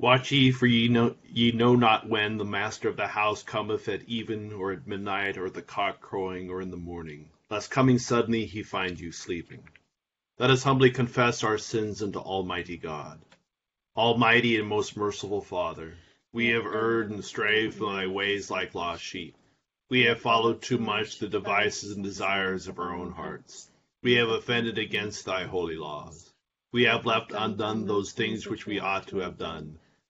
Watch ye, for ye know, ye know not when the master of the house cometh at even, or at midnight, or at the cock crowing, or in the morning, lest coming suddenly he find you sleeping. Let us humbly confess our sins unto Almighty God. Almighty and most merciful Father, we have erred and strayed from thy ways like lost sheep. We have followed too much the devices and desires of our own hearts. We have offended against thy holy laws. We have left undone those things which we ought to have done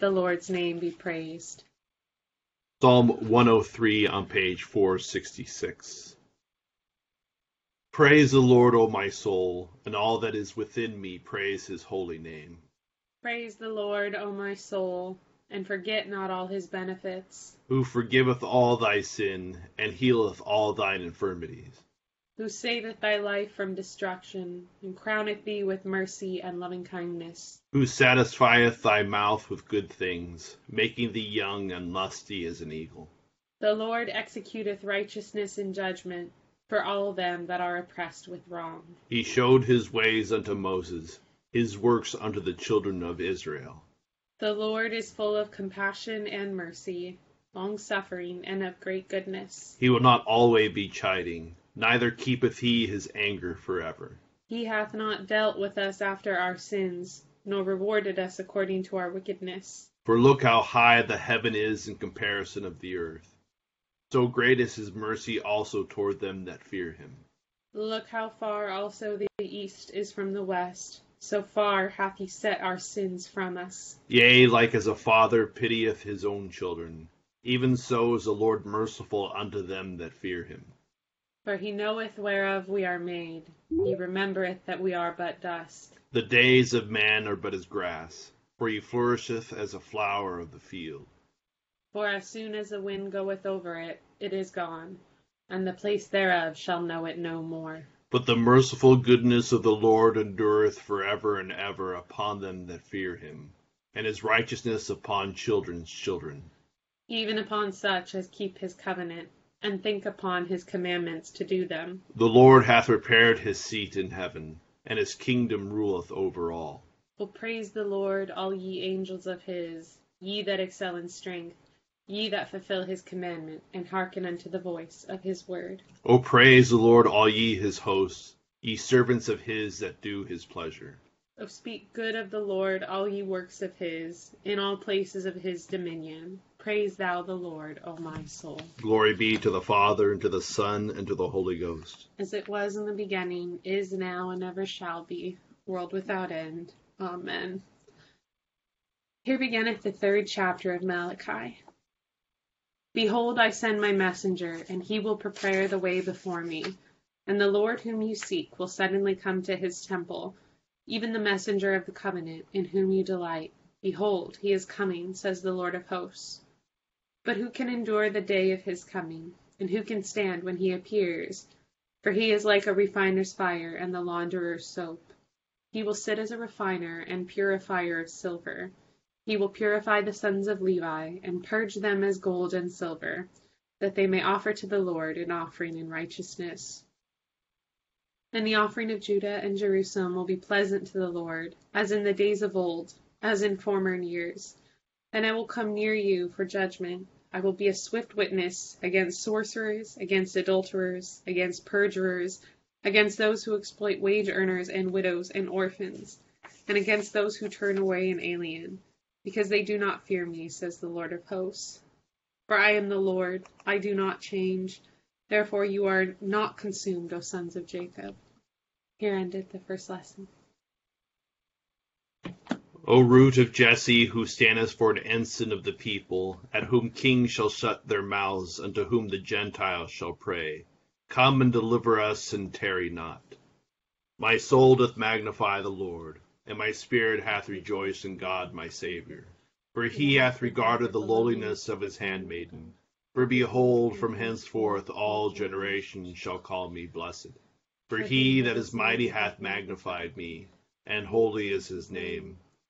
The Lord's name be praised. Psalm 103 on page 466. Praise the Lord, O my soul, and all that is within me praise his holy name. Praise the Lord, O my soul, and forget not all his benefits. Who forgiveth all thy sin, and healeth all thine infirmities who saveth thy life from destruction, and crowneth thee with mercy and loving kindness. Who satisfieth thy mouth with good things, making thee young and lusty as an eagle. The Lord executeth righteousness and judgment for all them that are oppressed with wrong. He showed his ways unto Moses, his works unto the children of Israel. The Lord is full of compassion and mercy, long suffering, and of great goodness. He will not always be chiding neither keepeth he his anger forever. He hath not dealt with us after our sins, nor rewarded us according to our wickedness. For look how high the heaven is in comparison of the earth. So great is his mercy also toward them that fear him. Look how far also the east is from the west. So far hath he set our sins from us. Yea, like as a father pitieth his own children, even so is the Lord merciful unto them that fear him. For he knoweth whereof we are made, he remembereth that we are but dust. The days of man are but as grass, for he flourisheth as a flower of the field. For as soon as the wind goeth over it, it is gone, and the place thereof shall know it no more. But the merciful goodness of the Lord endureth for ever and ever upon them that fear him, and his righteousness upon children's children. Even upon such as keep his covenant and think upon his commandments to do them. The Lord hath prepared his seat in heaven, and his kingdom ruleth over all. Well, praise the Lord, all ye angels of his, ye that excel in strength, ye that fulfill his commandment, and hearken unto the voice of his word. O praise the Lord, all ye his hosts, ye servants of his that do his pleasure. O speak good of the Lord, all ye works of his, in all places of his dominion. Praise thou the Lord, O my soul. Glory be to the Father, and to the Son, and to the Holy Ghost. As it was in the beginning, is now, and ever shall be, world without end. Amen. Here beginneth the third chapter of Malachi. Behold, I send my messenger, and he will prepare the way before me. And the Lord whom you seek will suddenly come to his temple, even the messenger of the covenant, in whom you delight. Behold, he is coming, says the Lord of hosts. But who can endure the day of his coming? And who can stand when he appears? For he is like a refiner's fire and the launderer's soap. He will sit as a refiner and purifier of silver. He will purify the sons of Levi, and purge them as gold and silver, that they may offer to the Lord an offering in righteousness. And the offering of Judah and Jerusalem will be pleasant to the Lord, as in the days of old, as in former years. And I will come near you for judgment. I will be a swift witness against sorcerers, against adulterers, against perjurers, against those who exploit wage earners and widows and orphans, and against those who turn away an alien, because they do not fear me, says the Lord of hosts. For I am the Lord, I do not change. Therefore you are not consumed, O sons of Jacob. Here ended the first lesson. O root of Jesse, who standest for an ensign of the people, at whom kings shall shut their mouths, unto whom the Gentiles shall pray, come and deliver us, and tarry not. My soul doth magnify the Lord, and my spirit hath rejoiced in God my Saviour. For he hath regarded the lowliness of his handmaiden. For behold, from henceforth all generations shall call me blessed. For he that is mighty hath magnified me, and holy is his name,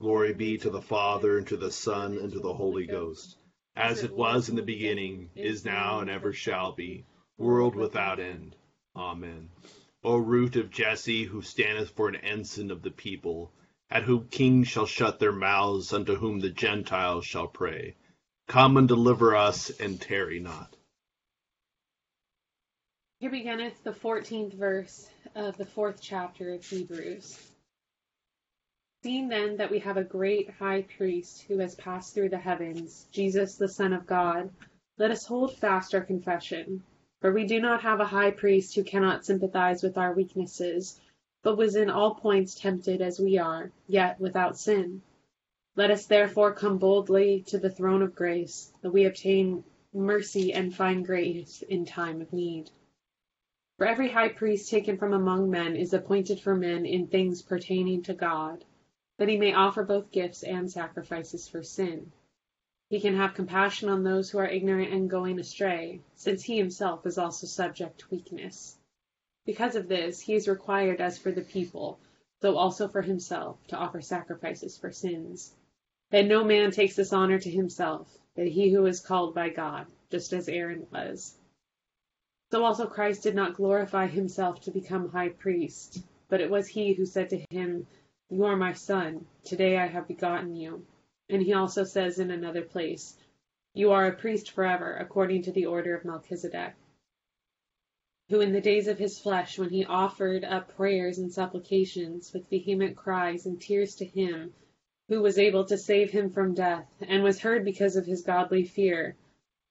Glory be to the Father, and to the Son, and to the Holy Ghost, as it was in the beginning, is now, and ever shall be, world without end. Amen. O root of Jesse, who standeth for an ensign of the people, at whom kings shall shut their mouths, unto whom the Gentiles shall pray. Come and deliver us, and tarry not. Here beginneth the fourteenth verse of the fourth chapter of Hebrews. Seeing then that we have a great high priest who has passed through the heavens, Jesus the Son of God, let us hold fast our confession. For we do not have a high priest who cannot sympathize with our weaknesses but was in all points tempted as we are, yet without sin. Let us therefore come boldly to the throne of grace, that we obtain mercy and find grace in time of need. For every high priest taken from among men is appointed for men in things pertaining to God, that he may offer both gifts and sacrifices for sin. He can have compassion on those who are ignorant and going astray, since he himself is also subject to weakness. Because of this, he is required as for the people, though also for himself, to offer sacrifices for sins. That no man takes this honor to himself, but he who is called by God, just as Aaron was. So also Christ did not glorify himself to become high priest, but it was he who said to him, You are my son, today I have begotten you. And he also says in another place, You are a priest forever, according to the order of Melchizedek who in the days of his flesh, when he offered up prayers and supplications with vehement cries and tears to him who was able to save him from death, and was heard because of his godly fear,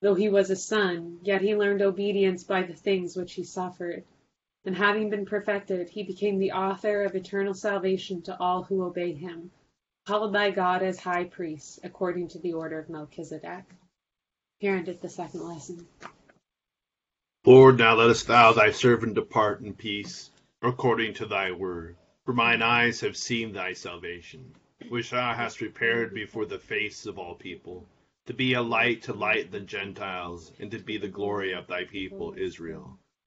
though he was a son, yet he learned obedience by the things which he suffered. And having been perfected, he became the author of eternal salvation to all who obey him, called by God as high priest, according to the order of Melchizedek. Here endeth the second lesson. Lord, now lettest thou thy servant depart in peace, according to thy word. For mine eyes have seen thy salvation, which thou hast prepared before the face of all people, to be a light to light the Gentiles, and to be the glory of thy people Israel.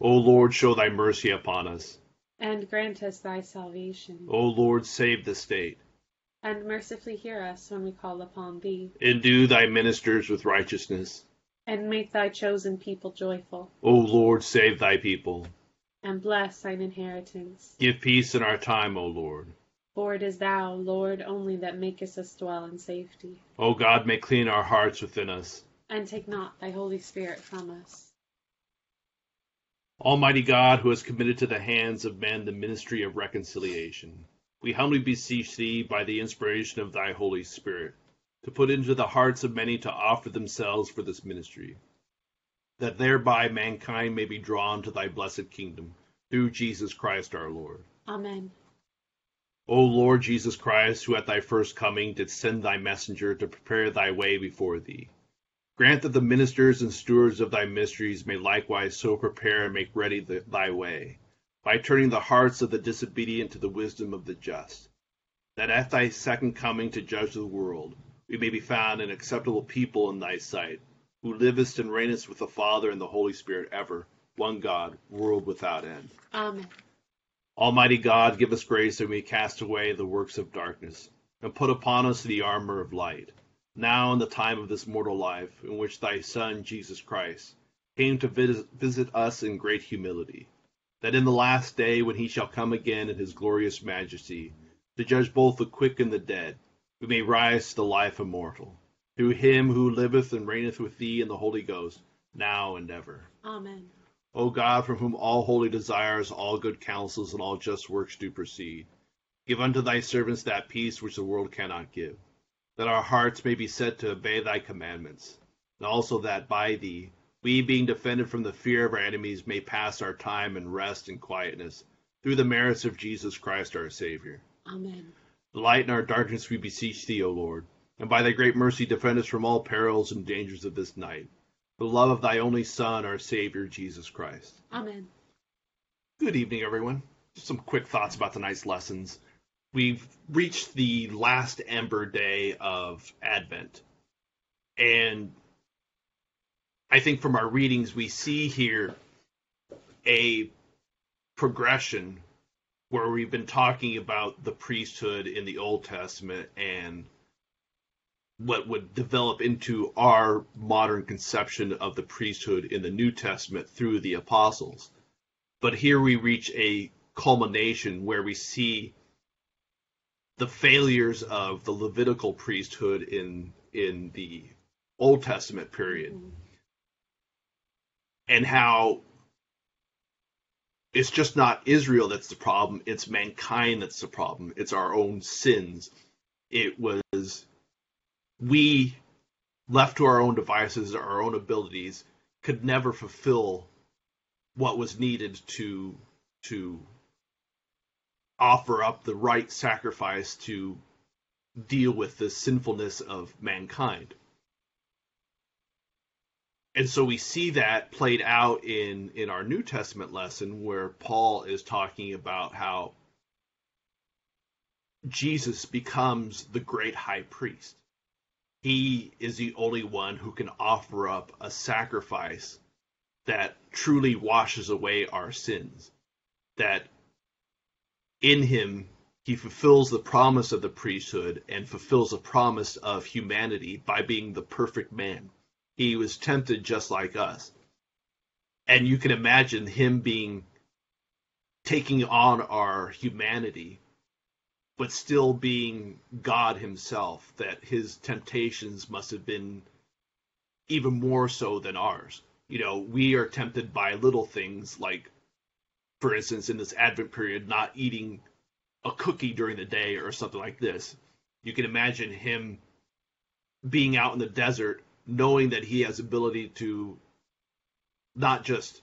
O Lord, show thy mercy upon us. And grant us thy salvation. O Lord, save the state. And mercifully hear us when we call upon thee. Endue thy ministers with righteousness. And make thy chosen people joyful. O Lord, save thy people. And bless thine inheritance. Give peace in our time, O Lord. For it is thou, Lord, only that makest us dwell in safety. O God, may clean our hearts within us. And take not thy Holy Spirit from us. Almighty God, who has committed to the hands of men the ministry of reconciliation, we humbly beseech thee by the inspiration of thy Holy Spirit to put into the hearts of many to offer themselves for this ministry, that thereby mankind may be drawn to thy blessed kingdom, through Jesus Christ our Lord. Amen. O Lord Jesus Christ, who at thy first coming didst send thy messenger to prepare thy way before thee, grant that the ministers and stewards of thy mysteries may likewise so prepare and make ready the, thy way, by turning the hearts of the disobedient to the wisdom of the just, that at thy second coming to judge the world, we may be found an acceptable people in thy sight, who livest and reignest with the Father and the Holy Spirit ever, one God, world without end. Amen. Almighty God, give us grace that we cast away the works of darkness, and put upon us the armor of light, now in the time of this mortal life, in which thy Son, Jesus Christ, came to visit us in great humility, that in the last day, when he shall come again in his glorious majesty, to judge both the quick and the dead, we may rise to the life immortal, through him who liveth and reigneth with thee in the Holy Ghost, now and ever. Amen. O God, from whom all holy desires, all good counsels, and all just works do proceed, give unto thy servants that peace which the world cannot give, that our hearts may be set to obey thy commandments, and also that by thee, we, being defended from the fear of our enemies, may pass our time in rest and quietness, through the merits of Jesus Christ our Savior. Amen. Lighten our darkness, we beseech thee, O Lord, and by thy great mercy defend us from all perils and dangers of this night the love of thy only Son, our Savior, Jesus Christ. Amen. Good evening, everyone. Just some quick thoughts about tonight's lessons. We've reached the last Ember Day of Advent. And I think from our readings, we see here a progression where we've been talking about the priesthood in the Old Testament and what would develop into our modern conception of the priesthood in the New Testament through the apostles. But here we reach a culmination where we see the failures of the Levitical priesthood in in the Old Testament period. Mm-hmm. And how it's just not Israel that's the problem, it's mankind that's the problem. It's our own sins. It was we, left to our own devices, our own abilities, could never fulfill what was needed to to offer up the right sacrifice to deal with the sinfulness of mankind. And so we see that played out in in our New Testament lesson where Paul is talking about how Jesus becomes the great high priest he is the only one who can offer up a sacrifice that truly washes away our sins. That in him he fulfills the promise of the priesthood and fulfills the promise of humanity by being the perfect man. He was tempted just like us. And you can imagine him being taking on our humanity but still being God himself, that his temptations must have been even more so than ours. You know, we are tempted by little things like, for instance, in this Advent period, not eating a cookie during the day or something like this. You can imagine him being out in the desert, knowing that he has ability to not just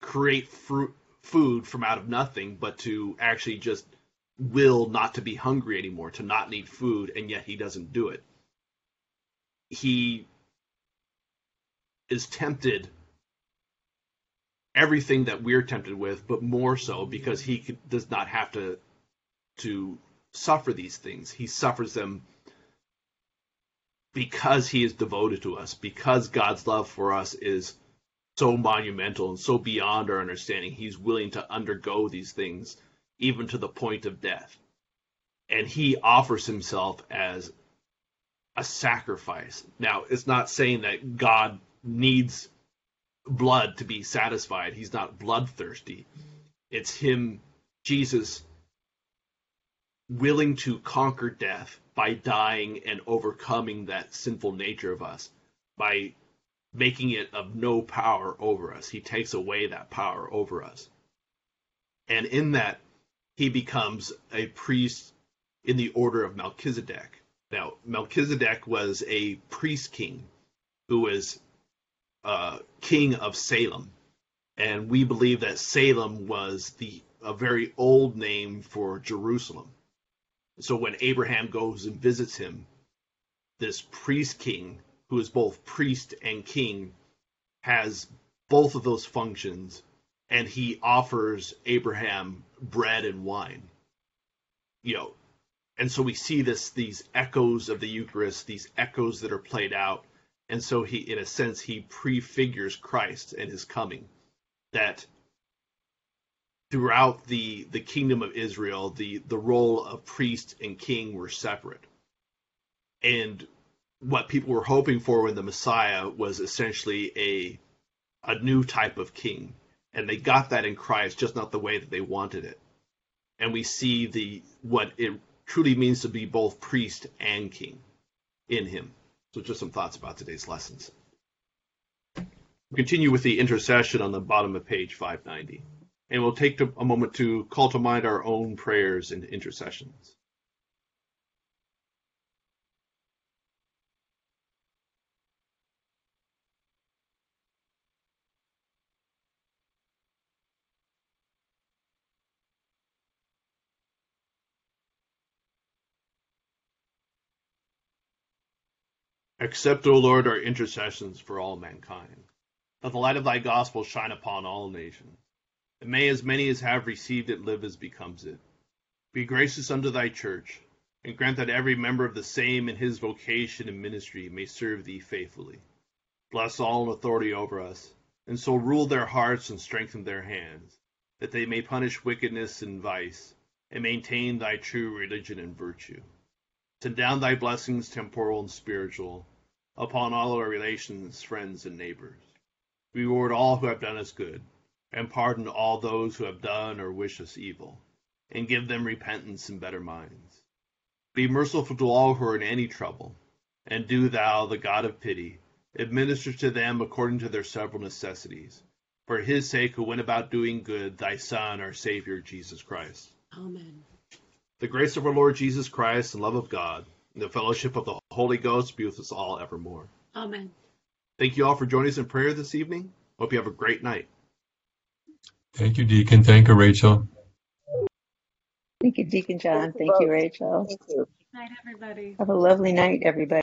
create fruit food from out of nothing, but to actually just will not to be hungry anymore, to not need food, and yet he doesn't do it. He is tempted everything that we're tempted with, but more so because he does not have to to suffer these things. He suffers them because he is devoted to us, because God's love for us is so monumental and so beyond our understanding, he's willing to undergo these things even to the point of death. And he offers himself as a sacrifice. Now, it's not saying that God needs blood to be satisfied. He's not bloodthirsty. It's him, Jesus, willing to conquer death by dying and overcoming that sinful nature of us, by making it of no power over us. He takes away that power over us. And in that, he becomes a priest in the order of Melchizedek. Now, Melchizedek was a priest king who was uh, king of Salem. And we believe that Salem was the a very old name for Jerusalem. So when Abraham goes and visits him, this priest king, who is both priest and king, has both of those functions, and he offers Abraham bread and wine. You know, and so we see this these echoes of the Eucharist, these echoes that are played out, and so he, in a sense, he prefigures Christ and his coming. That throughout the the kingdom of Israel, the the role of priest and king were separate, and what people were hoping for when the Messiah was essentially a a new type of king, and they got that in Christ, just not the way that they wanted it. And we see the what it truly means to be both priest and king in him. So just some thoughts about today's lessons. We'll continue with the intercession on the bottom of page 590. And we'll take a moment to call to mind our own prayers and intercessions. Accept, O Lord, our intercessions for all mankind. Let the light of thy gospel shine upon all nations. And may as many as have received it live as becomes it. Be gracious unto thy church, and grant that every member of the same in his vocation and ministry may serve thee faithfully. Bless all in authority over us, and so rule their hearts and strengthen their hands, that they may punish wickedness and vice, and maintain thy true religion and virtue. Send down thy blessings, temporal and spiritual, upon all our relations, friends, and neighbors. Reward all who have done us good, and pardon all those who have done or wish us evil, and give them repentance and better minds. Be merciful to all who are in any trouble, and do thou, the God of pity, administer to them according to their several necessities. For his sake who went about doing good, thy Son, our Savior, Jesus Christ. Amen. The grace of our Lord Jesus Christ, and love of God, and the fellowship of the Holy Ghost be with us all evermore. Amen. Thank you all for joining us in prayer this evening. Hope you have a great night. Thank you, Deacon. Thank you, Rachel. Thank you, Deacon John. Thank you, Rachel. Good Night, everybody. Have a lovely night, everybody.